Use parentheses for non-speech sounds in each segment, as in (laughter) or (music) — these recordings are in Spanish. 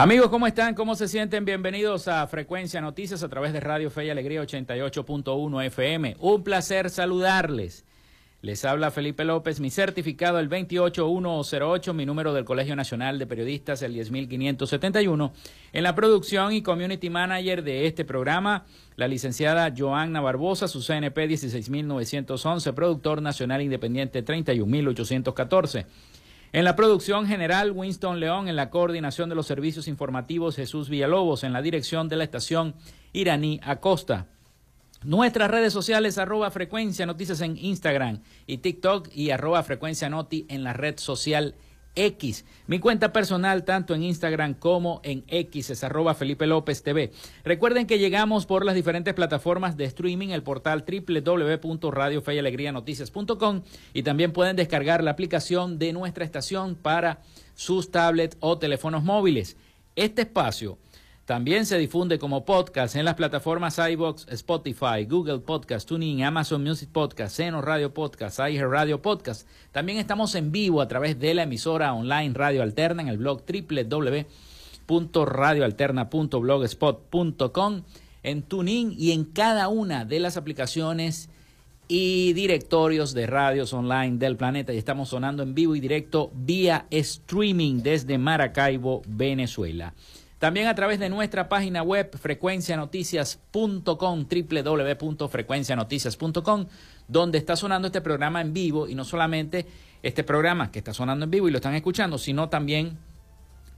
Amigos, ¿cómo están? ¿Cómo se sienten? Bienvenidos a Frecuencia Noticias a través de Radio Fe y Alegría 88.1 FM. Un placer saludarles. Les habla Felipe López, mi certificado el 28108, mi número del Colegio Nacional de Periodistas el 10571. En la producción y community manager de este programa, la licenciada Joanna Barbosa, su CNP 16911, productor nacional independiente 31814. En la producción general, Winston León, en la coordinación de los servicios informativos, Jesús Villalobos, en la dirección de la estación Iraní Acosta. Nuestras redes sociales, arroba frecuencia noticias en Instagram y TikTok y arroba frecuencia noti en la red social X. Mi cuenta personal, tanto en Instagram como en X, es arroba Felipe López TV. Recuerden que llegamos por las diferentes plataformas de streaming, el portal www.radiofeyalegrianoticias.com y también pueden descargar la aplicación de nuestra estación para sus tablets o teléfonos móviles. Este espacio también se difunde como podcast en las plataformas iBox, Spotify, Google Podcast, TuneIn, Amazon Music Podcast, Seno Radio Podcast, iHeart Radio Podcast. También estamos en vivo a través de la emisora online Radio Alterna en el blog www.radioalterna.blogspot.com, en TuneIn y en cada una de las aplicaciones y directorios de radios online del planeta. Y estamos sonando en vivo y directo vía streaming desde Maracaibo, Venezuela. También a través de nuestra página web frecuencianoticias.com, www.frecuencianoticias.com, donde está sonando este programa en vivo y no solamente este programa que está sonando en vivo y lo están escuchando, sino también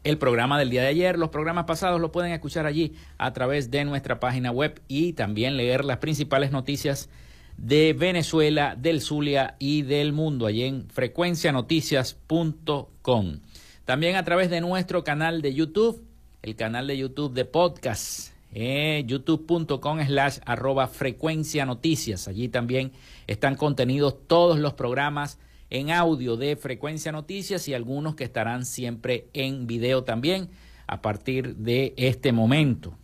el programa del día de ayer, los programas pasados lo pueden escuchar allí a través de nuestra página web y también leer las principales noticias de Venezuela, del Zulia y del mundo allí en frecuencianoticias.com. También a través de nuestro canal de YouTube el canal de YouTube de podcast, eh, youtube.com slash arroba frecuencia noticias. Allí también están contenidos todos los programas en audio de frecuencia noticias y algunos que estarán siempre en video también a partir de este momento.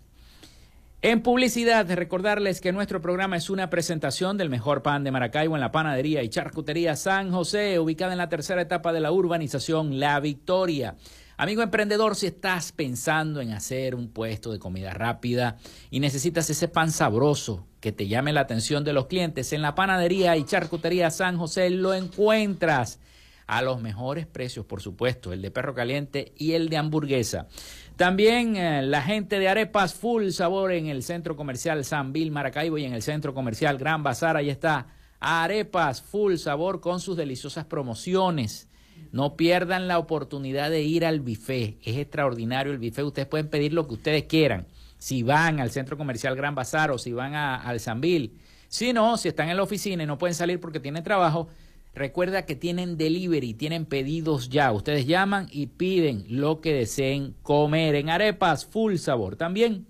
En publicidad, recordarles que nuestro programa es una presentación del mejor pan de Maracaibo en la panadería y charcutería San José, ubicada en la tercera etapa de la urbanización La Victoria. Amigo emprendedor, si estás pensando en hacer un puesto de comida rápida y necesitas ese pan sabroso que te llame la atención de los clientes, en la panadería y charcutería San José lo encuentras a los mejores precios, por supuesto, el de perro caliente y el de hamburguesa. También eh, la gente de Arepas Full Sabor en el Centro Comercial San Bill Maracaibo y en el Centro Comercial Gran Bazar, ahí está Arepas Full Sabor con sus deliciosas promociones no pierdan la oportunidad de ir al buffet. Es extraordinario el buffet. Ustedes pueden pedir lo que ustedes quieran. Si van al centro comercial Gran Bazar o si van a, al Sambil. Si no, si están en la oficina y no pueden salir porque tienen trabajo, recuerda que tienen delivery, tienen pedidos ya. Ustedes llaman y piden lo que deseen comer en arepas full sabor. También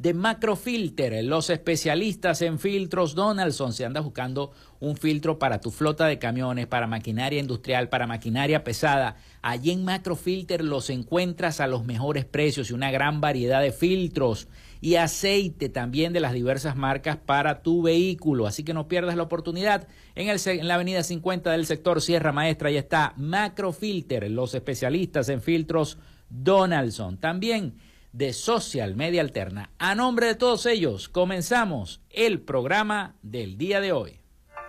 de Macrofilter, los especialistas en filtros Donaldson. Se anda buscando un filtro para tu flota de camiones, para maquinaria industrial, para maquinaria pesada. Allí en Macrofilter los encuentras a los mejores precios y una gran variedad de filtros y aceite también de las diversas marcas para tu vehículo. Así que no pierdas la oportunidad. En, el, en la avenida 50 del sector Sierra Maestra, ahí está Macrofilter, los especialistas en filtros Donaldson. También de Social Media Alterna. A nombre de todos ellos, comenzamos el programa del día de hoy.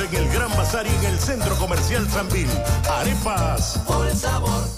En el Gran Bazar y en el Centro Comercial Sanvil. Arepas por el sabor.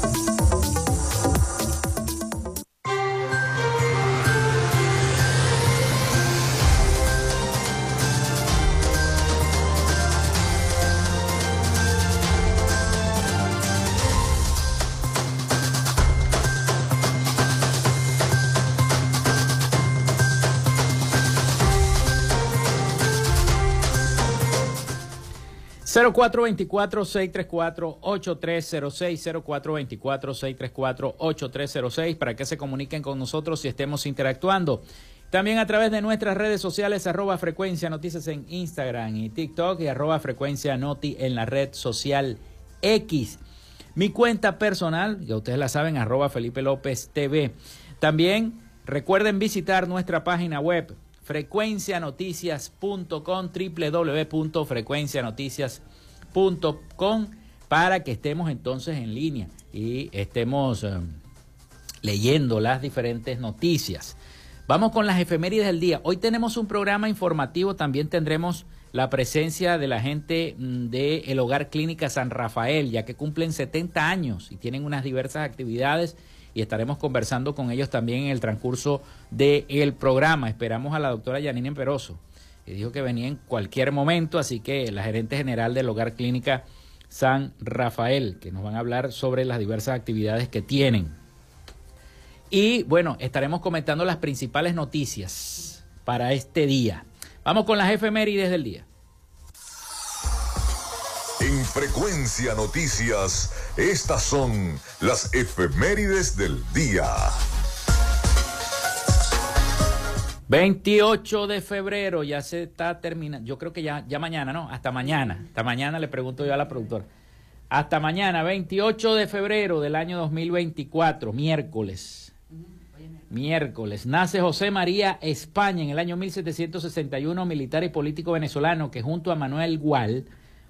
0424-634-8306, 0424-634-8306, para que se comuniquen con nosotros y estemos interactuando. También a través de nuestras redes sociales, arroba frecuencia noticias en Instagram y TikTok y arroba frecuencia noti en la red social X. Mi cuenta personal, ya ustedes la saben, arroba Felipe López TV. También recuerden visitar nuestra página web frecuencianoticias.com, www.frecuencianoticias.com, para que estemos entonces en línea y estemos eh, leyendo las diferentes noticias. Vamos con las efemérides del día. Hoy tenemos un programa informativo, también tendremos la presencia de la gente mm, del el Hogar Clínica San Rafael, ya que cumplen 70 años y tienen unas diversas actividades y estaremos conversando con ellos también en el transcurso del programa. Esperamos a la doctora Yanine Peroso, que dijo que venía en cualquier momento, así que la gerente general del Hogar Clínica San Rafael, que nos van a hablar sobre las diversas actividades que tienen. Y bueno, estaremos comentando las principales noticias para este día. Vamos con las efemérides del día. En Frecuencia Noticias, estas son las efemérides del día. 28 de febrero, ya se está terminando. Yo creo que ya, ya mañana, ¿no? Hasta mañana. Hasta mañana le pregunto yo a la productora. Hasta mañana, 28 de febrero del año 2024, miércoles. Miércoles. Nace José María España en el año 1761, militar y político venezolano que junto a Manuel Gual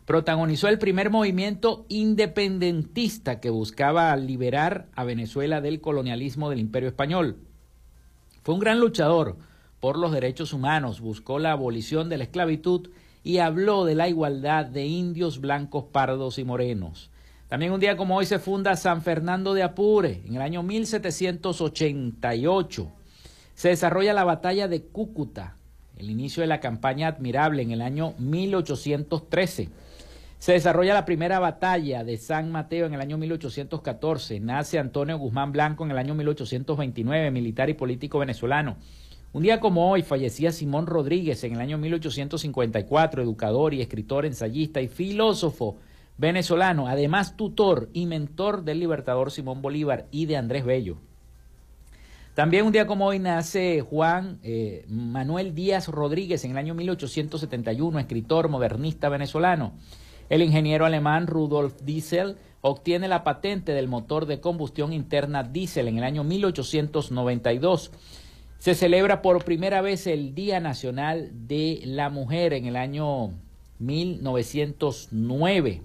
protagonizó el primer movimiento independentista que buscaba liberar a Venezuela del colonialismo del imperio español. Fue un gran luchador por los derechos humanos, buscó la abolición de la esclavitud y habló de la igualdad de indios blancos, pardos y morenos. También un día como hoy se funda San Fernando de Apure, en el año 1788. Se desarrolla la batalla de Cúcuta, el inicio de la campaña admirable en el año 1813. Se desarrolla la primera batalla de San Mateo en el año 1814. Nace Antonio Guzmán Blanco en el año 1829, militar y político venezolano. Un día como hoy fallecía Simón Rodríguez en el año 1854, educador y escritor, ensayista y filósofo venezolano, además tutor y mentor del libertador Simón Bolívar y de Andrés Bello. También un día como hoy nace Juan eh, Manuel Díaz Rodríguez en el año 1871, escritor modernista venezolano. El ingeniero alemán Rudolf Diesel obtiene la patente del motor de combustión interna diésel en el año 1892. Se celebra por primera vez el Día Nacional de la Mujer en el año 1909.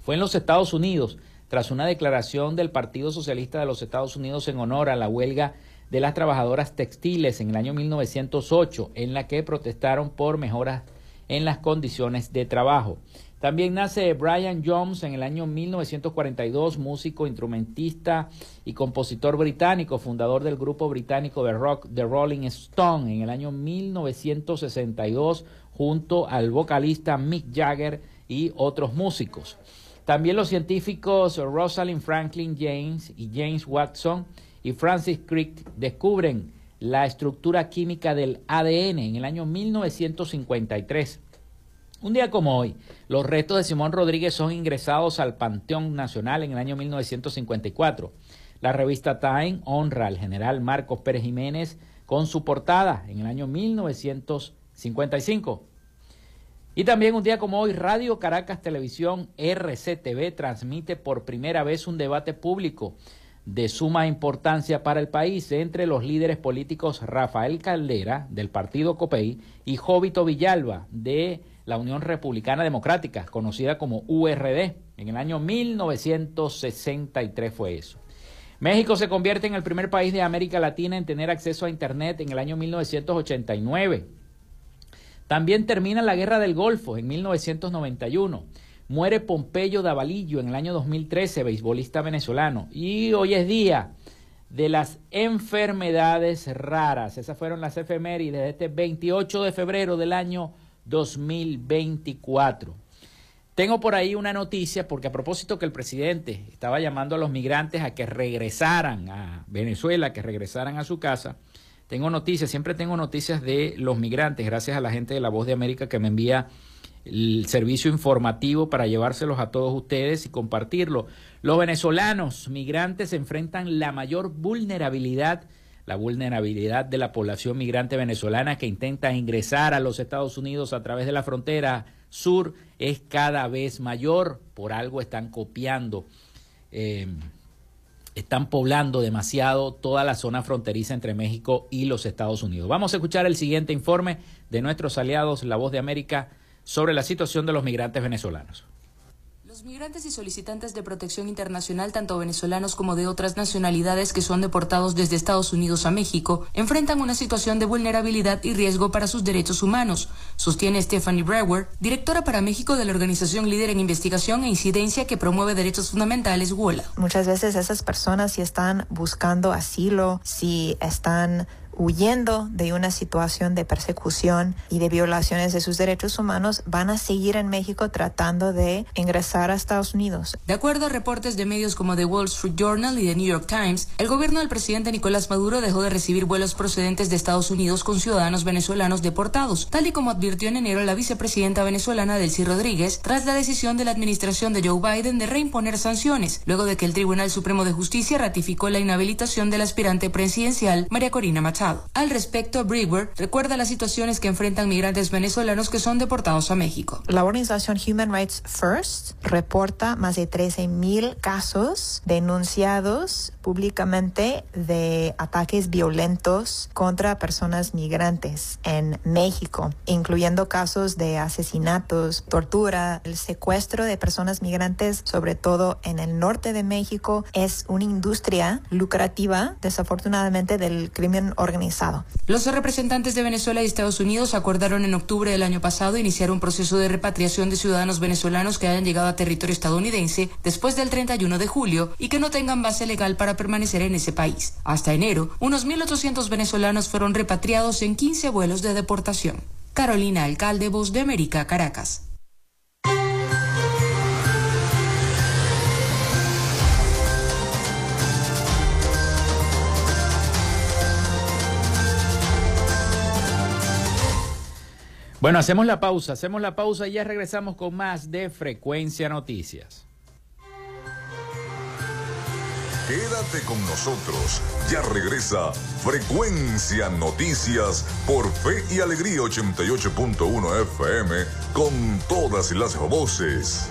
Fue en los Estados Unidos, tras una declaración del Partido Socialista de los Estados Unidos en honor a la huelga de las trabajadoras textiles en el año 1908, en la que protestaron por mejoras en las condiciones de trabajo. También nace Brian Jones en el año 1942, músico, instrumentista y compositor británico, fundador del grupo británico de rock The Rolling Stone en el año 1962, junto al vocalista Mick Jagger y otros músicos. También los científicos Rosalind Franklin James y James Watson y Francis Crick descubren la estructura química del ADN en el año 1953. Un día como hoy, los restos de Simón Rodríguez son ingresados al Panteón Nacional en el año 1954. La revista Time honra al general Marcos Pérez Jiménez con su portada en el año 1955. Y también un día como hoy, Radio Caracas Televisión RCTV transmite por primera vez un debate público de suma importancia para el país entre los líderes políticos Rafael Caldera, del partido COPEI, y Jovito Villalba, de la Unión Republicana Democrática, conocida como URD. En el año 1963 fue eso. México se convierte en el primer país de América Latina en tener acceso a Internet en el año 1989. También termina la Guerra del Golfo en 1991. Muere Pompeyo Davalillo en el año 2013, beisbolista venezolano. Y hoy es día de las enfermedades raras. Esas fueron las efemérides de este 28 de febrero del año 2024. Tengo por ahí una noticia porque a propósito que el presidente estaba llamando a los migrantes a que regresaran a Venezuela, que regresaran a su casa, tengo noticias, siempre tengo noticias de los migrantes, gracias a la gente de La Voz de América que me envía el servicio informativo para llevárselos a todos ustedes y compartirlo. Los venezolanos migrantes enfrentan la mayor vulnerabilidad, la vulnerabilidad de la población migrante venezolana que intenta ingresar a los Estados Unidos a través de la frontera sur es cada vez mayor, por algo están copiando. Eh, están poblando demasiado toda la zona fronteriza entre México y los Estados Unidos. Vamos a escuchar el siguiente informe de nuestros aliados, La Voz de América, sobre la situación de los migrantes venezolanos. Los migrantes y solicitantes de protección internacional, tanto venezolanos como de otras nacionalidades que son deportados desde Estados Unidos a México, enfrentan una situación de vulnerabilidad y riesgo para sus derechos humanos, sostiene Stephanie Brewer, directora para México de la organización líder en investigación e incidencia que promueve derechos fundamentales, WOLA. Muchas veces esas personas si están buscando asilo, si están huyendo de una situación de persecución y de violaciones de sus derechos humanos, van a seguir en México tratando de ingresar a Estados Unidos. De acuerdo a reportes de medios como The Wall Street Journal y The New York Times, el gobierno del presidente Nicolás Maduro dejó de recibir vuelos procedentes de Estados Unidos con ciudadanos venezolanos deportados, tal y como advirtió en enero la vicepresidenta venezolana Delcy Rodríguez tras la decisión de la administración de Joe Biden de reimponer sanciones, luego de que el Tribunal Supremo de Justicia ratificó la inhabilitación del aspirante presidencial María Corina Machado. Al respecto, Brewer recuerda las situaciones que enfrentan migrantes venezolanos que son deportados a México. La organización Human Rights First reporta más de 13.000 casos denunciados públicamente de ataques violentos contra personas migrantes en México, incluyendo casos de asesinatos, tortura, el secuestro de personas migrantes, sobre todo en el norte de México, es una industria lucrativa, desafortunadamente, del crimen organizado los representantes de Venezuela y Estados Unidos acordaron en octubre del año pasado iniciar un proceso de repatriación de ciudadanos venezolanos que hayan llegado a territorio estadounidense después del 31 de julio y que no tengan base legal para permanecer en ese país. Hasta enero, unos 1.800 venezolanos fueron repatriados en 15 vuelos de deportación. Carolina Alcalde, Voz de América, Caracas. Bueno, hacemos la pausa, hacemos la pausa y ya regresamos con más de Frecuencia Noticias. Quédate con nosotros, ya regresa Frecuencia Noticias por Fe y Alegría 88.1 FM con todas las voces.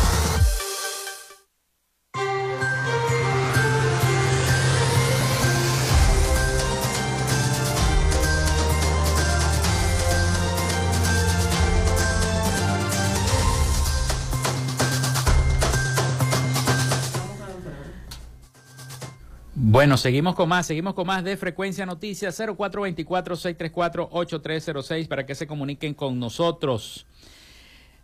Bueno, seguimos con más, seguimos con más de Frecuencia Noticias 0424-634-8306 para que se comuniquen con nosotros.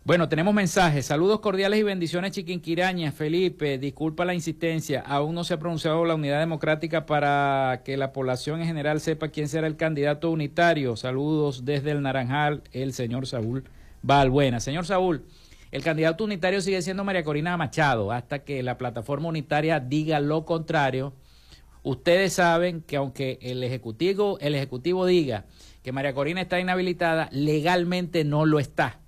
Bueno, tenemos mensajes. Saludos cordiales y bendiciones, Chiquinquiraña. Felipe, disculpa la insistencia. Aún no se ha pronunciado la unidad democrática para que la población en general sepa quién será el candidato unitario. Saludos desde el Naranjal, el señor Saúl Valbuena. Señor Saúl, el candidato unitario sigue siendo María Corina Machado hasta que la plataforma unitaria diga lo contrario Ustedes saben que aunque el ejecutivo, el ejecutivo diga que María Corina está inhabilitada, legalmente no lo está.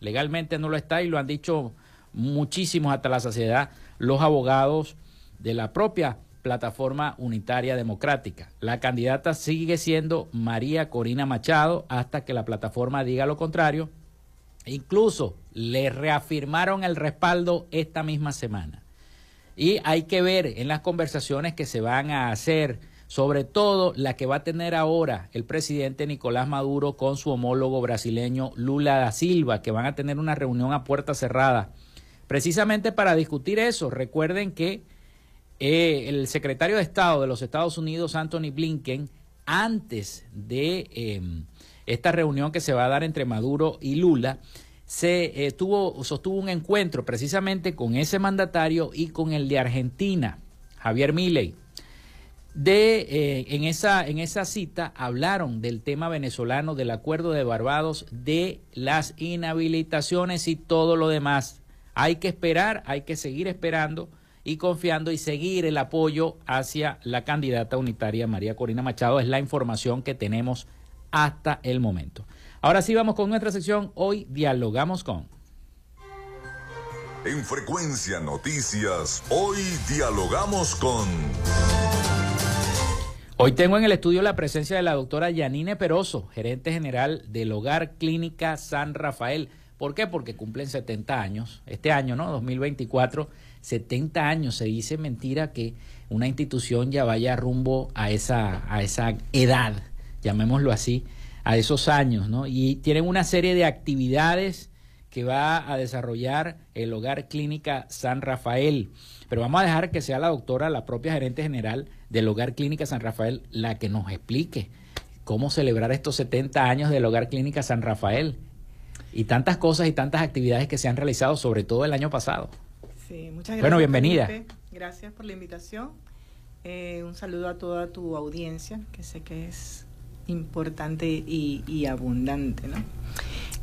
Legalmente no lo está y lo han dicho muchísimos hasta la saciedad los abogados de la propia plataforma unitaria democrática. La candidata sigue siendo María Corina Machado hasta que la plataforma diga lo contrario. Incluso le reafirmaron el respaldo esta misma semana. Y hay que ver en las conversaciones que se van a hacer, sobre todo la que va a tener ahora el presidente Nicolás Maduro con su homólogo brasileño Lula da Silva, que van a tener una reunión a puerta cerrada, precisamente para discutir eso. Recuerden que eh, el secretario de Estado de los Estados Unidos, Anthony Blinken, antes de em, esta reunión que se va a dar entre Maduro y Lula, se eh, sostuvo un encuentro precisamente con ese mandatario y con el de Argentina, Javier Milei. De, eh, en, esa, en esa cita hablaron del tema venezolano, del acuerdo de Barbados, de las inhabilitaciones y todo lo demás. Hay que esperar, hay que seguir esperando y confiando y seguir el apoyo hacia la candidata unitaria María Corina Machado. Es la información que tenemos hasta el momento. Ahora sí vamos con nuestra sección. Hoy dialogamos con. En Frecuencia Noticias, hoy dialogamos con... Hoy tengo en el estudio la presencia de la doctora Yanine Peroso, gerente general del Hogar Clínica San Rafael. ¿Por qué? Porque cumplen 70 años. Este año, ¿no? 2024, 70 años. Se dice mentira que una institución ya vaya rumbo a esa, a esa edad, llamémoslo así, a esos años, ¿no? Y tienen una serie de actividades que va a desarrollar el Hogar Clínica San Rafael. Pero vamos a dejar que sea la doctora, la propia gerente general del Hogar Clínica San Rafael, la que nos explique cómo celebrar estos 70 años del Hogar Clínica San Rafael y tantas cosas y tantas actividades que se han realizado, sobre todo el año pasado. Sí, muchas gracias. Bueno, bienvenida. Gracias por la invitación. Eh, un saludo a toda tu audiencia, que sé que es importante y, abundante. ¿no?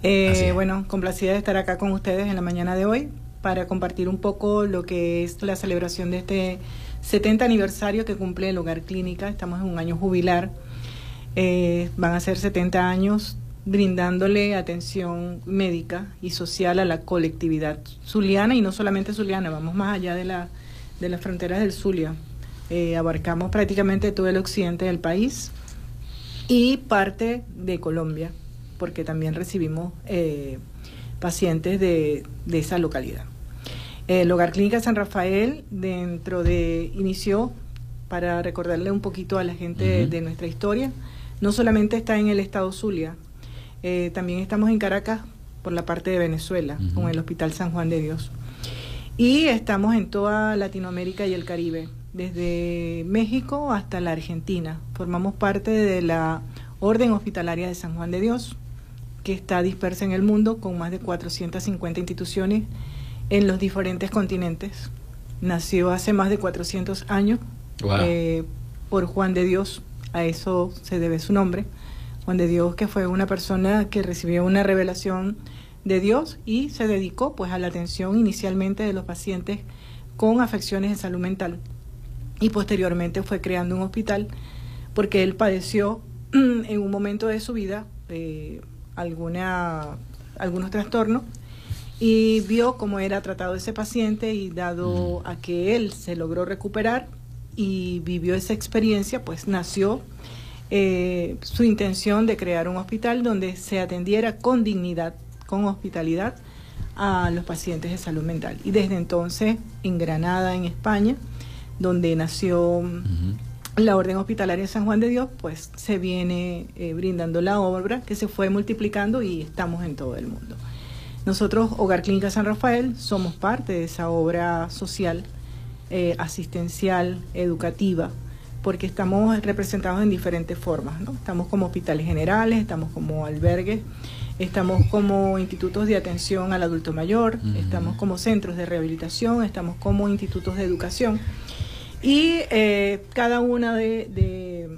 Eh, bueno, complacida de estar acá con ustedes en la mañana de hoy para compartir un poco lo que es la celebración de este 70 aniversario que cumple el Hogar Clínica. Estamos en un año jubilar. Eh, van a ser 70 años brindándole atención médica y social a la colectividad zuliana y no solamente zuliana, vamos más allá de, la, de las fronteras del Zulia. Eh, abarcamos prácticamente todo el occidente del país y parte de Colombia, porque también recibimos eh, pacientes de, esa localidad. El Hogar Clínica San Rafael, dentro de, inició, para recordarle un poquito a la gente de, nuestra historia, no solamente está en el estado Zulia, eh, también estamos en Caracas por la parte de Venezuela, con el Hospital San Juan de Dios. Y estamos en toda Latinoamérica y el Caribe, desde México hasta la Argentina. Formamos parte de la Orden Hospitalaria de San Juan de Dios, que está dispersa en el mundo con más de 450 instituciones en los diferentes continentes. Nació hace más de 400 años eh, por Juan de Dios, a eso se debe su nombre. Juan de Dios, que fue una persona que recibió una revelación de Dios y se dedicó pues a la atención inicialmente de los pacientes con afecciones de salud mental y posteriormente fue creando un hospital porque él padeció (clears throat) en un momento de su vida eh, alguna, algunos trastornos y vio cómo era tratado ese paciente y dado a que él se logró recuperar y vivió esa experiencia, pues nació eh, su intención de crear un hospital donde se atendiera con dignidad, con hospitalidad a los pacientes de salud mental. Y desde entonces, en Granada, en España, donde nació la Orden Hospitalaria San Juan de Dios, pues se viene eh, brindando la obra que se fue multiplicando y estamos en todo el mundo. Nosotros, Hogar Clínica San Rafael, somos parte de esa obra social, eh, asistencial, educativa, porque estamos representados en diferentes formas. ¿no? Estamos como hospitales generales, estamos como albergues, estamos como institutos de atención al adulto mayor, estamos como centros de rehabilitación, estamos como institutos de educación. Y eh, cada una de,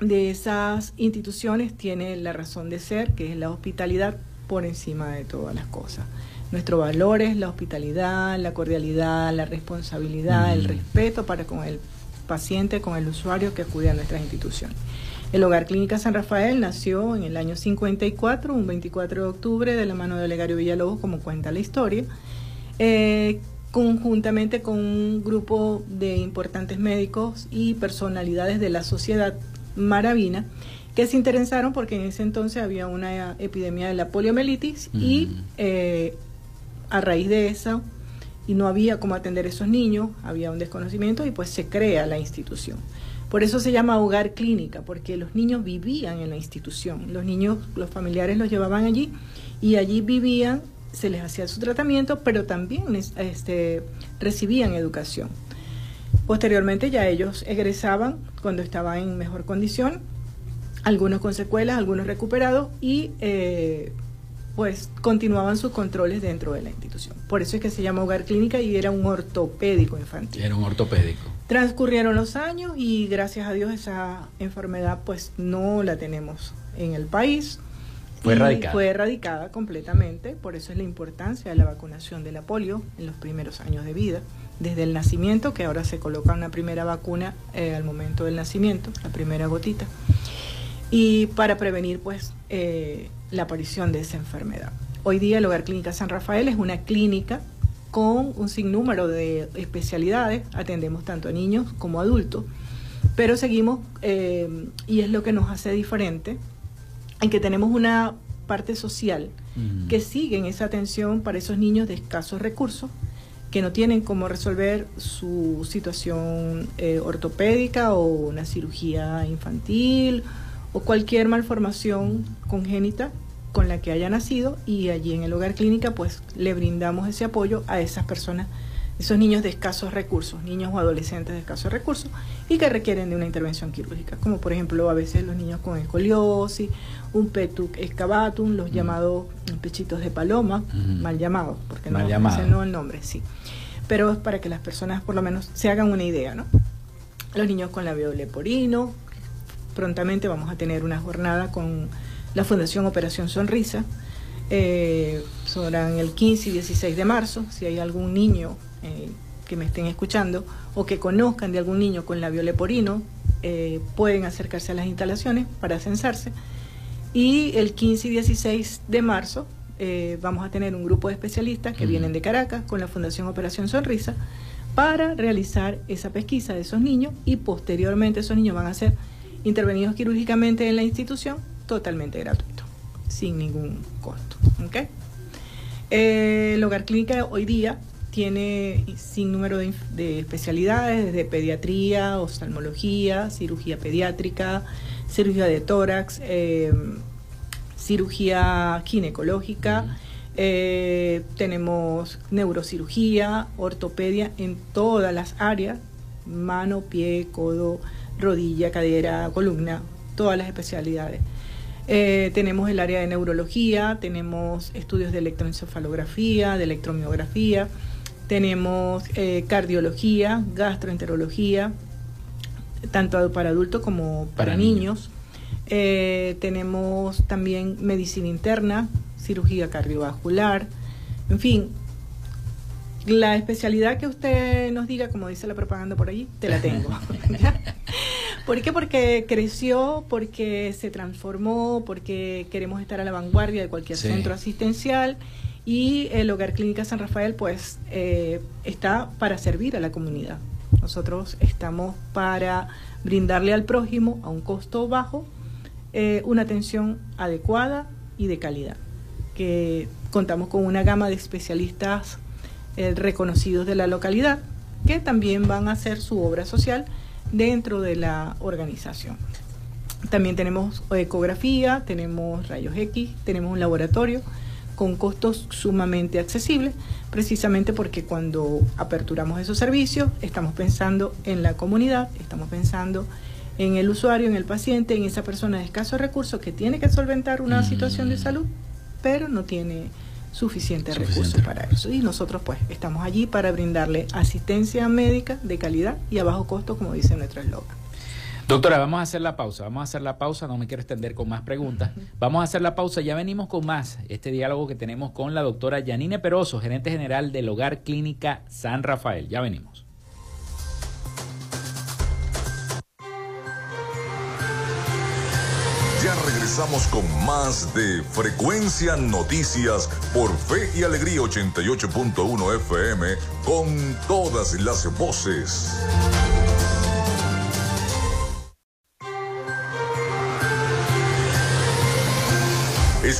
de, esas instituciones tiene la razón de ser, que es la hospitalidad por encima de todas las cosas. Nuestro valor es la hospitalidad, la cordialidad, la responsabilidad, el respeto para con el paciente, con el usuario que acude a nuestras instituciones. El Hogar Clínica San Rafael nació en el año 54, un 24 de octubre, de la mano de Olegario Villalobos, como cuenta la historia. Eh, conjuntamente con un grupo de importantes médicos y personalidades de la sociedad maravina que se interesaron porque en ese entonces había una epidemia de la poliomielitis y eh, a raíz de eso y no había cómo atender a esos niños, había un desconocimiento y pues se crea la institución. Por eso se llama hogar clínica, porque los niños vivían en la institución. Los niños, los familiares los llevaban allí y allí vivían se les hacía su tratamiento, pero también este, recibían educación. Posteriormente ya ellos egresaban cuando estaban en mejor condición, algunos con secuelas, algunos recuperados y eh, pues continuaban sus controles dentro de la institución. Por eso es que se llama hogar clínica y era un ortopédico infantil. Era un ortopédico. Transcurrieron los años y gracias a Dios esa enfermedad pues no la tenemos en el país. Fue erradicada. Fue erradicada completamente, por eso es la importancia de la vacunación de la polio en los primeros años de vida, desde el nacimiento, que ahora se coloca una primera vacuna eh, al momento del nacimiento, la primera gotita, y para prevenir pues eh, la aparición de esa enfermedad. Hoy día el Hogar Clínica San Rafael es una clínica con un sinnúmero de especialidades, atendemos tanto a niños como a adultos, pero seguimos, eh, y es lo que nos hace diferente, en que tenemos una parte social que sigue en esa atención para esos niños de escasos recursos que no tienen cómo resolver su situación eh, ortopédica o una cirugía infantil o cualquier malformación congénita con la que haya nacido y allí en el hogar clínica pues le brindamos ese apoyo a esas personas esos niños de escasos recursos, niños o adolescentes de escasos recursos y que requieren de una intervención quirúrgica, como por ejemplo a veces los niños con escoliosis, un petuc excavatum, los llamados pechitos de paloma, mal llamados, porque no, no el nombre, sí. Pero es para que las personas por lo menos se hagan una idea, ¿no? Los niños con labio leporino, prontamente vamos a tener una jornada con la Fundación Operación Sonrisa, eh, serán el 15 y 16 de marzo, si hay algún niño eh, que me estén escuchando o que conozcan de algún niño con labio leporino, eh, pueden acercarse a las instalaciones para censarse. Y el 15 y 16 de marzo eh, vamos a tener un grupo de especialistas que vienen de Caracas con la Fundación Operación Sonrisa para realizar esa pesquisa de esos niños y posteriormente esos niños van a ser intervenidos quirúrgicamente en la institución totalmente gratuito, sin ningún costo. ¿okay? el Hogar Clínica hoy día tiene sin número de, especialidades, desde pediatría, oftalmología, cirugía pediátrica, cirugía de tórax, em, cirugía ginecológica, Eh, tenemos neurocirugía, ortopedia en todas las áreas, mano, pie, codo, rodilla, cadera, columna, todas las especialidades. Eh, tenemos el área de neurología, tenemos estudios de electroencefalografía, de electromiografía, tenemos eh, cardiología, gastroenterología, tanto para adultos como para, niños. Eh, tenemos también medicina interna, cirugía cardiovascular, en fin, la especialidad que usted nos diga, como dice la propaganda por allí, te la tengo. (laughs) ¿Por qué? Porque creció, porque se transformó, porque queremos estar a la vanguardia de cualquier centro asistencial y el Hogar Clínica San Rafael pues eh, está para servir a la comunidad. Nosotros estamos para brindarle al prójimo a un costo bajo eh, una atención adecuada y de calidad. Que contamos con una gama de especialistas eh, reconocidos de la localidad que también van a hacer su obra social dentro de la organización. También tenemos ecografía, tenemos rayos X, tenemos un laboratorio con costos sumamente accesibles, precisamente porque cuando aperturamos esos servicios estamos pensando en la comunidad, estamos pensando en el usuario, en el paciente, en esa persona de escasos recursos que tiene que solventar una situación de salud, pero no tiene suficientes recursos para eso. Y nosotros pues estamos allí para brindarle asistencia médica de calidad y a bajo costo, como dice nuestro eslogan. Doctora, vamos a hacer la pausa, vamos a hacer la pausa, no me quiero extender con más preguntas. Vamos a hacer la pausa, ya venimos con más este diálogo que tenemos con la doctora Yanine Peroso, gerente general del Hogar Clínica San Rafael. Ya venimos. Ya regresamos con más de Frecuencia Noticias por Fe y Alegría 88.1 FM con todas las voces.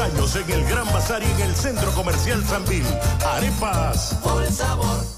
Años en el Gran Bazar y en el Centro Comercial Sanvil. Arepas. Por el sabor.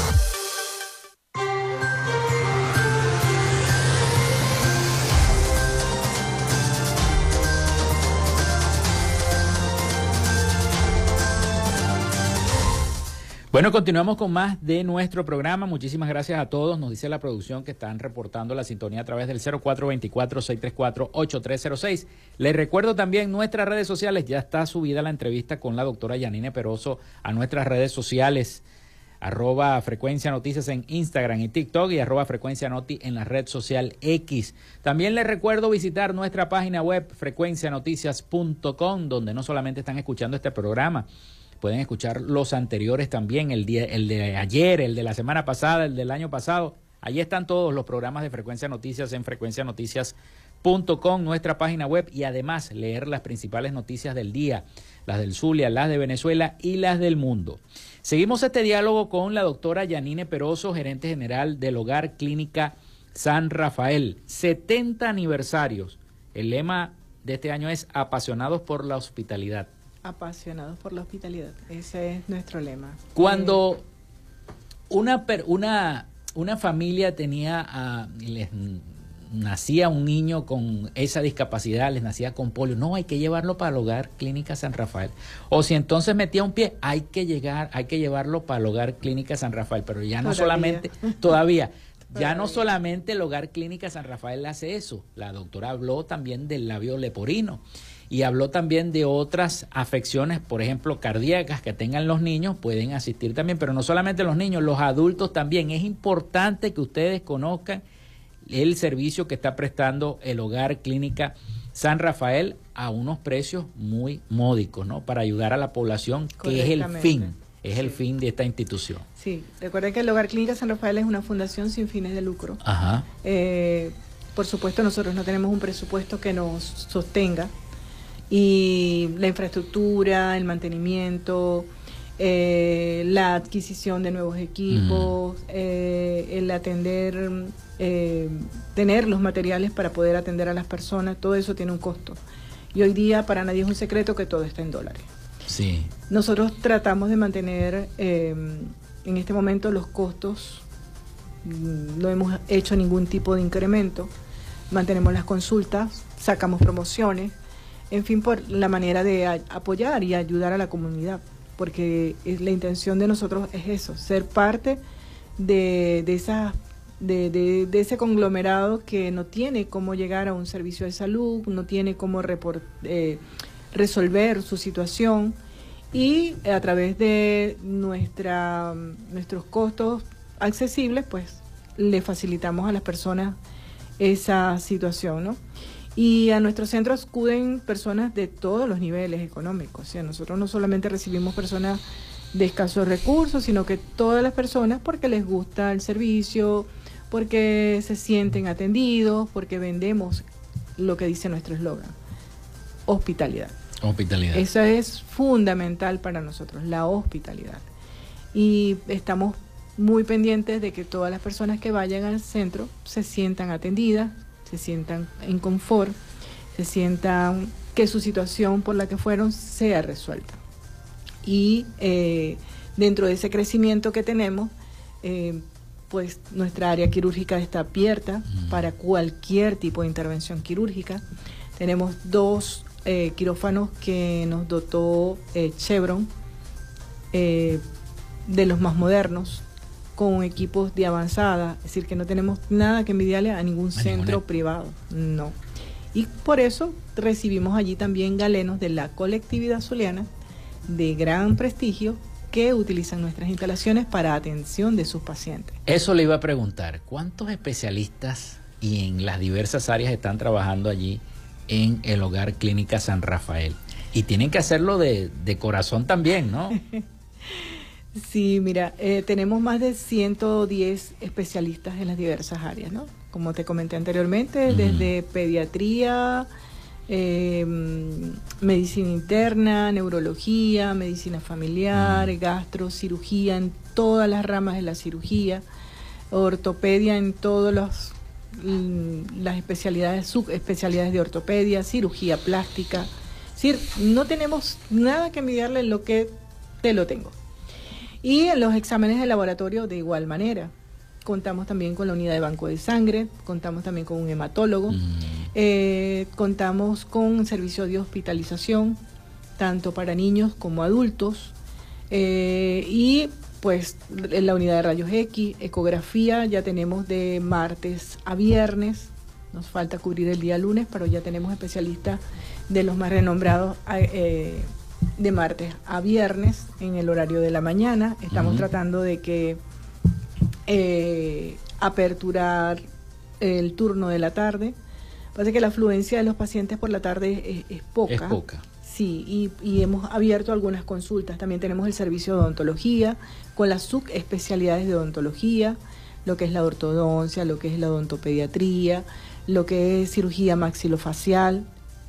Bueno, continuamos con más de nuestro programa. Muchísimas gracias a todos. Nos dice la producción que están reportando la sintonía a través del 0424-634-8306. Les recuerdo también nuestras redes sociales. Ya está subida la entrevista con la doctora Yanine Peroso a nuestras redes sociales. Arroba Frecuencia Noticias en Instagram y TikTok y arroba Frecuencia Noti en la red social X. También les recuerdo visitar nuestra página web frecuencianoticias.com donde no solamente están escuchando este programa, Pueden escuchar los anteriores también, el, día, el de ayer, el de la semana pasada, el del año pasado. Allí están todos los programas de Frecuencia Noticias en frecuencianoticias.com, nuestra página web, y además leer las principales noticias del día, las del Zulia, las de Venezuela y las del mundo. Seguimos este diálogo con la doctora Yanine Peroso, gerente general del Hogar Clínica San Rafael. 70 aniversarios. El lema de este año es Apasionados por la Hospitalidad apasionados por la hospitalidad. Ese es nuestro lema. Cuando eh, una, una, una familia tenía, les nacía un niño con esa discapacidad, les nacía con polio, no, hay que llevarlo para el hogar Clínica San Rafael. O si entonces metía un pie, hay que llegar, hay que llevarlo para el hogar Clínica San Rafael, pero ya no solamente, todavía. (laughs) Ya no solamente el Hogar Clínica San Rafael hace eso, la doctora habló también del labio leporino y habló también de otras afecciones, por ejemplo, cardíacas que tengan los niños, pueden asistir también, pero no solamente los niños, los adultos también. Es importante que ustedes conozcan el servicio que está prestando el Hogar Clínica San Rafael a unos precios muy módicos, ¿no? Para ayudar a la población, que es el fin, es el fin de esta institución. Sí, recuerden que el Hogar Clínica San Rafael es una fundación sin fines de lucro. Ajá. Eh, por supuesto, nosotros no tenemos un presupuesto que nos sostenga y la infraestructura, el mantenimiento, eh, la adquisición de nuevos equipos, eh, el atender, eh, tener los materiales para poder atender a las personas, todo eso tiene un costo. Y hoy día para nadie es un secreto que todo está en dólares. Sí. Nosotros tratamos de mantener en este momento los costos, no hemos hecho ningún tipo de incremento, mantenemos las consultas, sacamos promociones, en fin, por la manera de apoyar y ayudar a la comunidad, porque la intención de nosotros es eso, ser parte de, ese conglomerado que no tiene cómo llegar a un servicio de salud, no tiene cómo eh, resolver su situación y a través de nuestros costos accesibles, pues le facilitamos a las personas esa situación, ¿no? Y a nuestro centro acuden personas de todos los niveles económicos. O sea, nosotros no solamente recibimos personas de escasos recursos, sino que todas las personas porque les gusta el servicio, porque se sienten atendidos, porque vendemos lo que dice nuestro eslogan, hospitalidad. Hospitalidad. Eso es fundamental para nosotros, la hospitalidad. Y estamos muy pendientes de que todas las personas que vayan al centro se sientan atendidas, se sientan en confort, se sientan que su situación por la que fueron sea resuelta. Y eh, dentro de ese crecimiento que tenemos, eh, pues nuestra área quirúrgica está abierta para cualquier tipo de intervención quirúrgica. Tenemos dos eh, quirófanos que nos dotó Chevron, de los más modernos, con equipos de avanzada, es decir, que no tenemos nada que envidiarle a ningún centro privado, no. Y por eso recibimos allí también galenos de la colectividad zuliana de gran prestigio que utilizan nuestras instalaciones para atención de sus pacientes. Eso le iba a preguntar, ¿cuántos especialistas y en las diversas áreas están trabajando allí en el Hogar Clínica San Rafael? Y tienen que hacerlo de, de corazón también, ¿no? (laughs) Sí, mira, eh, tenemos más de 110 especialistas en las diversas áreas, ¿no? Como te comenté anteriormente, desde pediatría, em, medicina interna, neurología, medicina familiar, gastro, cirugía en todas las ramas de la cirugía, ortopedia en todas mm, las especialidades, subespecialidades de ortopedia, cirugía plástica. Es decir, no tenemos nada que envidiarle lo que te lo tengo. Y en los exámenes de laboratorio de igual manera. Contamos también con la unidad de banco de sangre, contamos también con un hematólogo, mm. eh, contamos con servicio de hospitalización, tanto para niños como adultos. Eh, y pues en la unidad de rayos X, ecografía, ya tenemos de martes a viernes, nos falta cubrir el día lunes, pero ya tenemos especialistas de los más renombrados eh, de martes a viernes en el horario de la mañana. Estamos tratando de que eh, aperturar el turno de la tarde. Parece que la afluencia de los pacientes por la tarde es, poca. Es poca. Sí, y, hemos abierto algunas consultas. También tenemos el servicio de odontología con las subespecialidades de odontología, lo que es la ortodoncia, lo que es la odontopediatría, lo que es cirugía maxilofacial.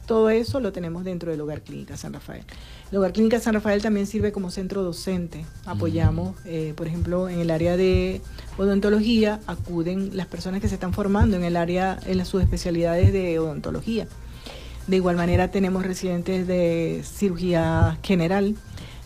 Todo eso lo tenemos dentro del Hogar Clínica San Rafael. El Hogar Clínica San Rafael también sirve como centro docente. Apoyamos, eh, por ejemplo, en el área de odontología, acuden las personas que se están formando en el área, en las subespecialidades de odontología. De igual manera tenemos residentes de cirugía general,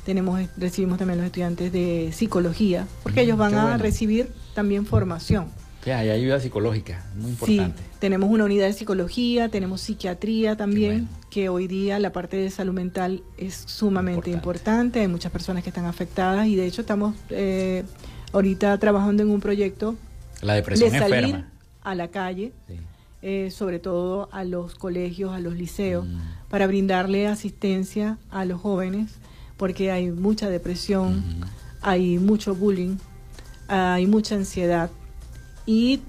tenemos recibimos también los estudiantes de psicología, porque ellos van a recibir también formación. Sí, hay ayuda psicológica, muy importante. Sí, tenemos una unidad de psicología, tenemos psiquiatría también, que hoy día la parte de salud mental es sumamente importante. Hay muchas personas que están afectadas y de hecho estamos eh, ahorita trabajando en un proyecto la depresión de salir a la calle. Eh, sobre todo a los colegios, a los liceos, mm. para brindarle asistencia a los jóvenes, porque hay mucha depresión, mm. hay mucho bullying, hay mucha ansiedad y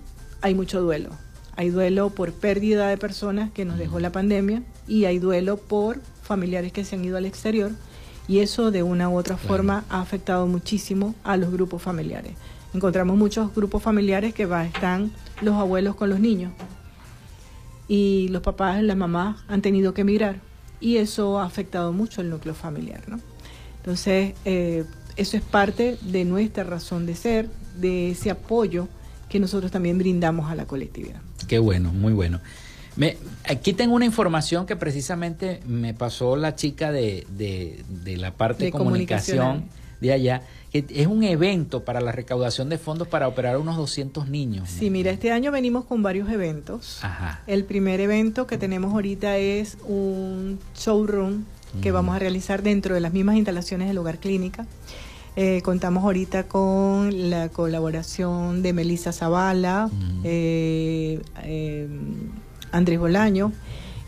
hay mucho duelo. Hay duelo por pérdida de personas que nos dejó la pandemia y hay duelo por familiares que se han ido al exterior y eso de una u otra forma ha afectado muchísimo a los grupos familiares. Encontramos muchos grupos familiares que va, están los abuelos con los niños, y los papás, las mamás han tenido que emigrar y eso ha afectado mucho el núcleo familiar. ¿no? Entonces, eh, eso es parte de nuestra razón de ser, de ese apoyo que nosotros también brindamos a la colectividad. Qué bueno, muy bueno. Me, aquí tengo una información que precisamente me pasó la chica de, de, la parte de comunicación de allá es un evento para la recaudación de fondos para operar unos 200 niños. Sí, mira, este año venimos con varios eventos. El primer evento que tenemos ahorita es un showroom que vamos a realizar dentro de las mismas instalaciones del hogar clínica. Eh, contamos ahorita con la colaboración de Melissa Zavala, eh, eh, Andrés Bolaño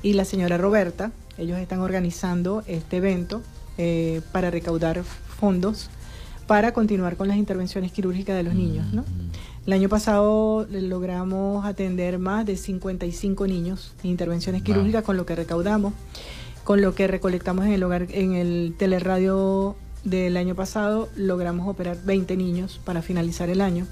y la señora Roberta. Ellos están organizando este evento para recaudar fondos para continuar con las intervenciones quirúrgicas de los niños. ¿no? El año pasado logramos atender más de 55 niños en intervenciones quirúrgicas con lo que recaudamos, con lo que recolectamos en el hogar, en el teleradio del año pasado logramos operar 20 niños para finalizar el año.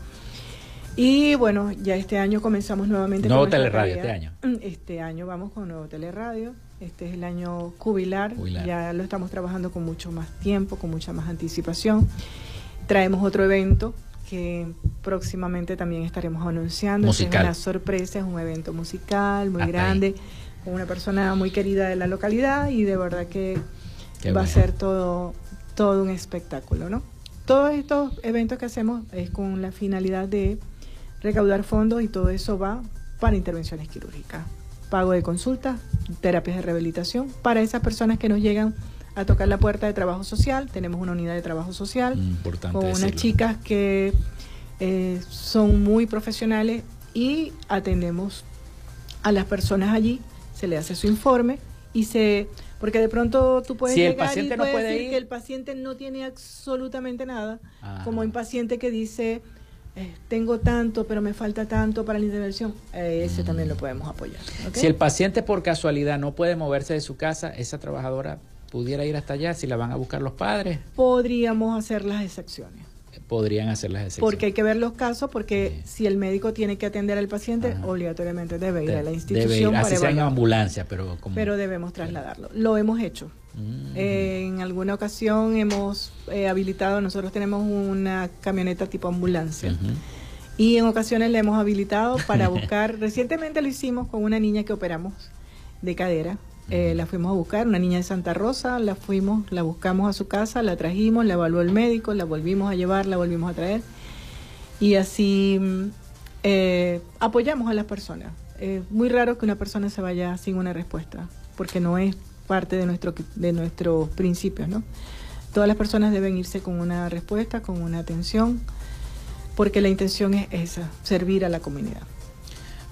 Y bueno, ya este año comenzamos nuevamente nuevo teleradio este año. Este año vamos con nuevo teleradio. Este es el año cubilar. Ya lo estamos trabajando con mucho más tiempo, con mucha más anticipación. Traemos otro evento que próximamente también estaremos anunciando. Es una sorpresa, es un evento musical muy grande, con una persona muy querida de la localidad y de verdad que va a ser todo, todo un espectáculo, ¿no? Todos estos eventos que hacemos es con la finalidad de recaudar fondos y todo eso va para intervenciones quirúrgicas pago de consulta, terapias de rehabilitación para esas personas que nos llegan a tocar la puerta de trabajo social. Tenemos una unidad de trabajo social mm, con unas chicas que eh, son muy profesionales y atendemos a las personas allí, se le hace su informe y se porque de pronto tú puedes llegar y puedes decir que el paciente no tiene absolutamente nada, como un paciente que dice eh, tengo tanto, pero me falta tanto para la intervención, eh, ese también lo podemos apoyar. Si el paciente por casualidad no puede moverse de su casa, esa trabajadora pudiera ir hasta allá si la van a buscar los padres. Podríamos hacer las excepciones. Podrían hacer las excepciones. Porque hay que ver los casos, porque si el médico tiene que atender al paciente, obligatoriamente debe ir a la institución. Debe Así sea en ambulancia, pero como... Pero debemos trasladarlo. Lo hemos hecho. en alguna ocasión hemos eh, habilitado, nosotros tenemos una camioneta tipo ambulancia. Y en ocasiones le hemos habilitado para (laughs) buscar, recientemente lo hicimos con una niña que operamos de cadera. Eh, la fuimos a buscar, una niña de Santa Rosa, la fuimos, la buscamos a su casa, la trajimos, la evaluó el médico, la volvimos a llevar, la volvimos a traer. Y así mm, eh, apoyamos a las personas. Es muy raro que una persona se vaya sin una respuesta, porque no es parte de, nuestro, de nuestros principios, ¿no? todas las personas deben irse con una respuesta, con una atención, porque la intención es esa, servir a la comunidad.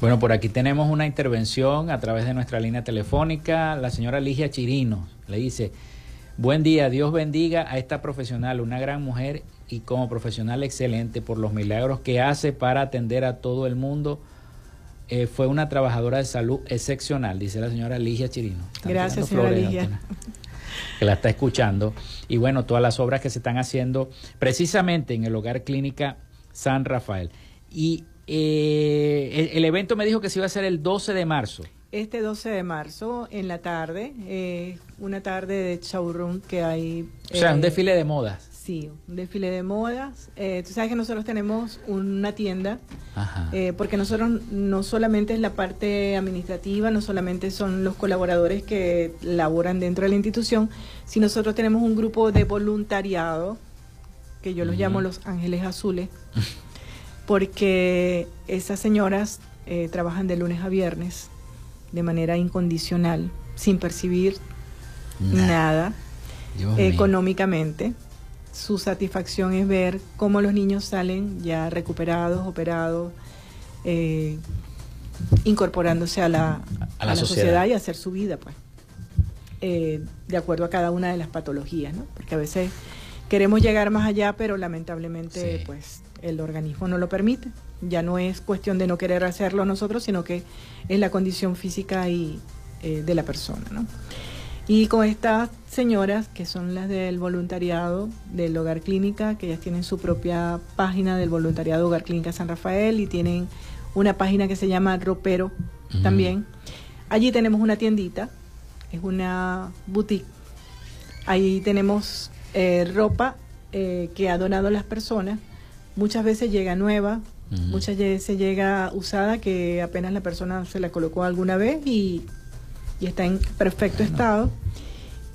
Bueno, por aquí tenemos una intervención a través de nuestra línea telefónica. La señora Ligia Chirino le dice, buen día, Dios bendiga a esta profesional, una gran mujer y como profesional excelente por los milagros que hace para atender a todo el mundo. Eh, fue una trabajadora de salud excepcional, dice la señora Ligia Chirino. Gracias, señora Ligia. Que la está escuchando. Y bueno, todas las obras que se están haciendo precisamente en el Hogar Clínica San Rafael. Y eh, el, evento me dijo que se iba a hacer el 12 de marzo. Este 12 de marzo, en la tarde, eh, una tarde de showroom que hay... o sea, un eh, desfile de modas. Sí, un desfile de modas. tú sabes que nosotros tenemos una tienda, porque nosotros no solamente es la parte administrativa, no solamente son los colaboradores que laboran dentro de la institución, sino nosotros tenemos un grupo de voluntariado, que yo los llamo los Ángeles Azules. (laughs) porque esas señoras eh, trabajan de lunes a viernes de manera incondicional, sin percibir nada, económicamente. Su satisfacción es ver cómo los niños salen ya recuperados, operados, eh, incorporándose a la, sociedad. y a hacer su vida, pues, eh, de acuerdo a cada una de las patologías, ¿no? Porque a veces queremos llegar más allá, pero lamentablemente, pues, el organismo no lo permite. Ya no es cuestión de no querer hacerlo nosotros, sino que es la condición física y, eh, de la persona. ¿no? Y con estas señoras, que son las del voluntariado del Hogar Clínica, que ellas tienen su propia página del voluntariado Hogar Clínica San Rafael y tienen una página que se llama Ropero también. Allí tenemos una tiendita, es una boutique. Ahí tenemos eh, ropa eh, que ha donado las personas muchas veces llega nueva, muchas veces llega usada que apenas la persona se la colocó alguna vez y, está en perfecto estado.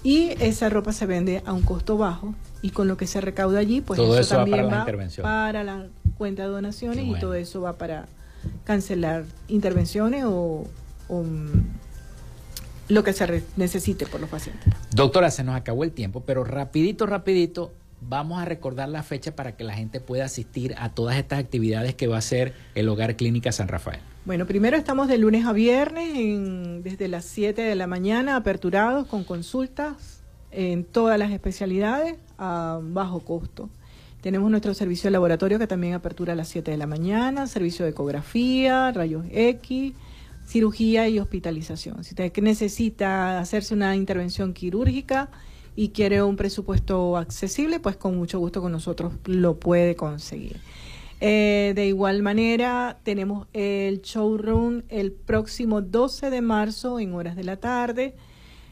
Y esa ropa se vende a un costo bajo y con lo que se recauda allí, pues eso, también va para, la cuenta de donaciones y todo eso va para cancelar intervenciones o, mm, lo que se necesite por los pacientes. Doctora, se nos acabó el tiempo, pero rapidito, rapidito, vamos a recordar la fecha para que la gente pueda asistir a todas estas actividades que va a hacer el Hogar Clínica San Rafael. Bueno, primero estamos de lunes a viernes desde las 7 de la mañana aperturados con consultas en todas las especialidades a bajo costo. Tenemos nuestro servicio de laboratorio que también apertura a las 7 de la mañana, servicio de ecografía, rayos X, cirugía y hospitalización. Si usted necesita hacerse una intervención quirúrgica, y quiere un presupuesto accesible, pues con mucho gusto con nosotros lo puede conseguir. Eh, de igual manera, tenemos el showroom el próximo 12 de marzo en horas de la tarde.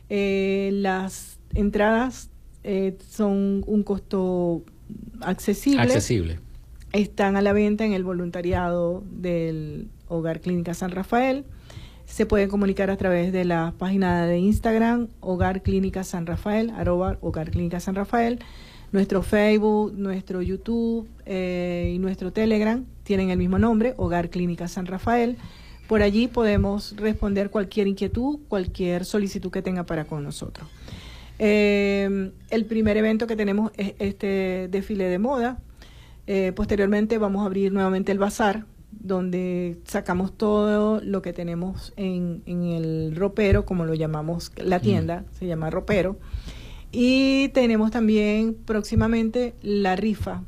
Eh, las entradas eh, son un costo accesible. Accesible. Están a la venta en el voluntariado del Hogar Clínica San Rafael se pueden comunicar a través de la página de Instagram Hogar Clínica San Rafael, arroba Hogar Clínica San Rafael. Nuestro Facebook, nuestro YouTube eh, y nuestro Telegram tienen el mismo nombre, Hogar Clínica San Rafael. Por allí podemos responder cualquier inquietud, cualquier solicitud que tenga para con nosotros. Eh, el primer evento que tenemos es este desfile de moda. Eh, posteriormente vamos a abrir nuevamente el bazar donde sacamos todo lo que tenemos en, el ropero, como lo llamamos la tienda, se llama ropero. Y tenemos también próximamente la rifa,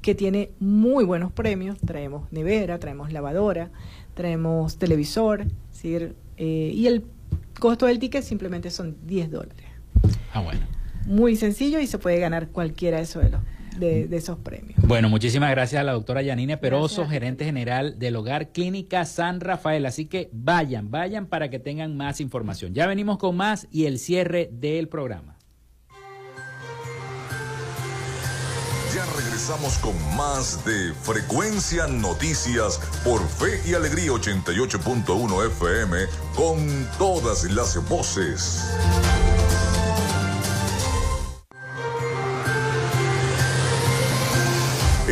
que tiene muy buenos premios. Traemos nevera, traemos lavadora, traemos televisor, eh, y el costo del ticket simplemente son 10 dólares. Ah, bueno. Muy sencillo y se puede ganar cualquiera de esos de los de, esos premios. Bueno, muchísimas gracias a la doctora Yanine Peroso, gerente general del Hogar Clínica San Rafael. Así que vayan, vayan para que tengan más información. Ya venimos con más y el cierre del programa. Ya regresamos con más de Frecuencia Noticias por Fe y Alegría 88.1 FM con todas las voces.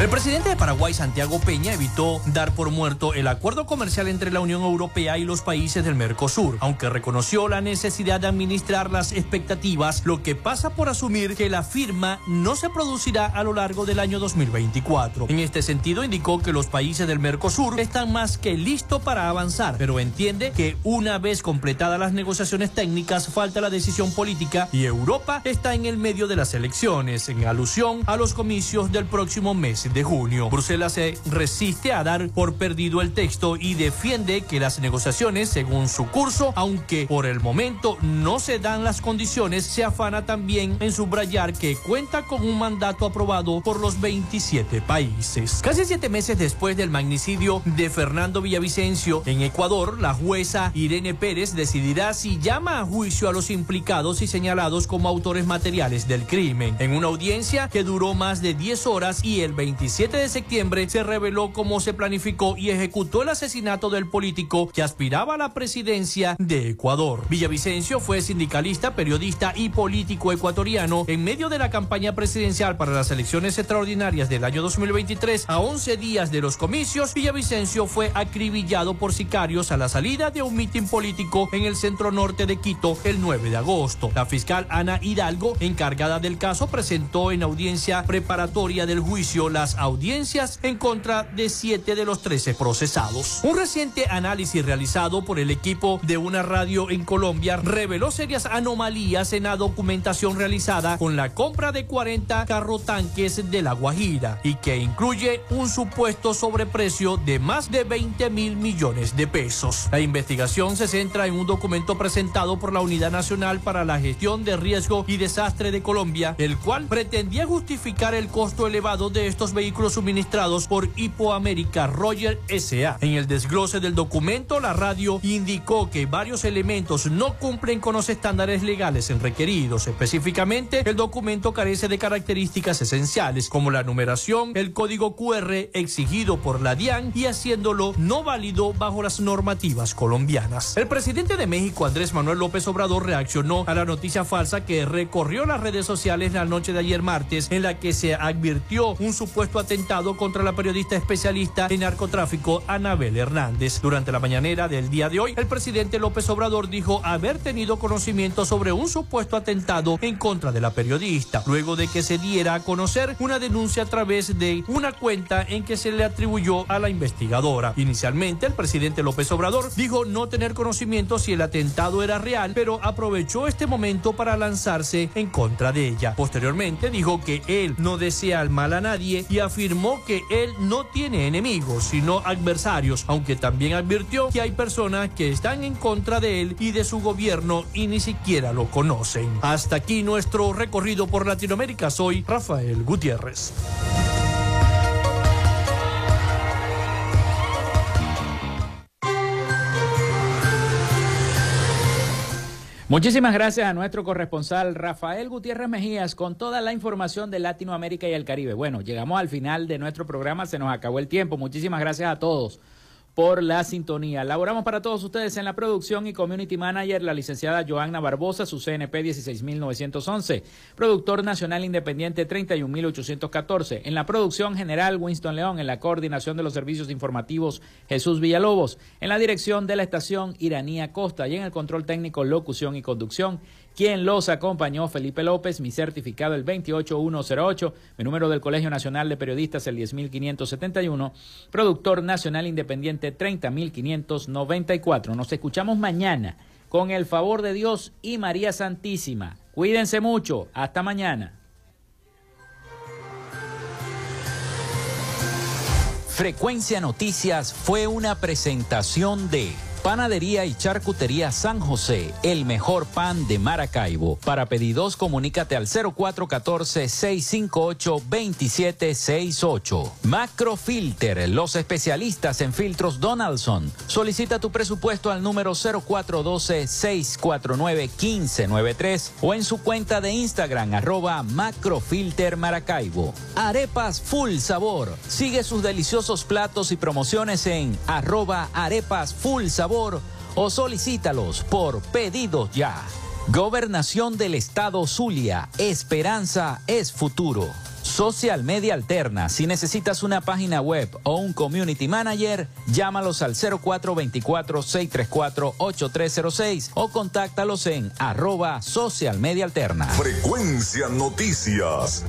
El presidente de Paraguay, Santiago Peña, evitó dar por muerto el acuerdo comercial entre la Unión Europea y los países del Mercosur, aunque reconoció la necesidad de administrar las expectativas, lo que pasa por asumir que la firma no se producirá a lo largo del año 2024. En este sentido, indicó que los países del Mercosur están más que listos para avanzar, pero entiende que una vez completadas las negociaciones técnicas, falta la decisión política y Europa está en el medio de las elecciones, en alusión a los comicios del próximo mes de junio. Bruselas se resiste a dar por perdido el texto y defiende que las negociaciones según su curso, aunque por el momento no se dan las condiciones, se afana también en subrayar que cuenta con un mandato aprobado por los 27 países. Casi siete meses después del magnicidio de Fernando Villavicencio en Ecuador, la jueza Irene Pérez decidirá si llama a juicio a los implicados y señalados como autores materiales del crimen. En una audiencia que duró más de 10 horas y el 20 27 de septiembre se reveló cómo se planificó y ejecutó el asesinato del político que aspiraba a la presidencia de Ecuador. Villavicencio fue sindicalista, periodista y político ecuatoriano en medio de la campaña presidencial para las elecciones extraordinarias del año 2023. A 11 días de los comicios, Villavicencio fue acribillado por sicarios a la salida de un mitin político en el centro norte de Quito el 9 de agosto. La fiscal Ana Hidalgo, encargada del caso, presentó en audiencia preparatoria del juicio audiencias en contra de siete de los 13 procesados. Un reciente análisis realizado por el equipo de una radio en Colombia reveló serias anomalías en la documentación realizada con la compra de 40 carrotanques de La Guajira y que incluye un supuesto sobreprecio de más de 20 mil millones de pesos. La investigación se centra en un documento presentado por la Unidad Nacional para la Gestión de Riesgo y Desastre de Colombia, el cual pretendía justificar el costo elevado de estos vehículos suministrados por Hipoamérica Roger S.A. En el desglose del documento, la radio indicó que varios elementos no cumplen con los estándares legales en requeridos. Específicamente, el documento carece de características esenciales como la numeración, el código QR exigido por la DIAN y haciéndolo no válido bajo las normativas colombianas. El presidente de México, Andrés Manuel López Obrador, reaccionó a la noticia falsa que recorrió las redes sociales la noche de ayer martes, en la que se advirtió un supuesto atentado contra la periodista especialista en narcotráfico Anabel Hernández. Durante la mañanera del día de hoy, el presidente López Obrador dijo haber tenido conocimiento sobre un supuesto atentado en contra de la periodista, luego de que se diera a conocer una denuncia a través de una cuenta en que se le atribuyó a la investigadora. Inicialmente, el presidente López Obrador dijo no tener conocimiento si el atentado era real, pero aprovechó este momento para lanzarse en contra de ella. Posteriormente, dijo que él no desea el mal a nadie y afirmó que él no tiene enemigos, sino adversarios, aunque también advirtió que hay personas que están en contra de él y de su gobierno y ni siquiera lo conocen. Hasta aquí nuestro recorrido por Latinoamérica. Soy Rafael Gutiérrez. Muchísimas gracias a nuestro corresponsal Rafael Gutiérrez Mejías con toda la información de Latinoamérica y el Caribe. Bueno, llegamos al final de nuestro programa, se nos acabó el tiempo. Muchísimas gracias a todos por la sintonía. Laboramos para todos ustedes en la producción y community manager la licenciada Joanna Barbosa, su CNP 16911, productor nacional independiente 31814, en la producción general Winston León, en la coordinación de los servicios informativos Jesús Villalobos, en la dirección de la estación Iranía Costa. Y en el control técnico locución y conducción quien los acompañó, Felipe López, mi certificado el 28108, mi número del Colegio Nacional de Periodistas el 10571, productor nacional independiente 30594. Nos escuchamos mañana con el favor de Dios y María Santísima. Cuídense mucho, hasta mañana. Frecuencia Noticias fue una presentación de Panadería y Charcutería San José, el mejor pan de Maracaibo. Para pedidos, comunícate al 0414-658-2768. Macrofilter, los especialistas en filtros Donaldson. Solicita tu presupuesto al número 0412-649-1593 o en su cuenta de Instagram, arroba Macrofilter Maracaibo. Arepas Full Sabor. Sigue sus deliciosos platos y promociones en arroba arepas full sabor o solicítalos por pedidos ya. Gobernación del Estado Zulia. Esperanza es futuro. Social Media Alterna. Si necesitas una página web o un community manager, llámalos al 0424-634-8306 o contáctalos en arroba Social Media Alterna. Frecuencia Noticias.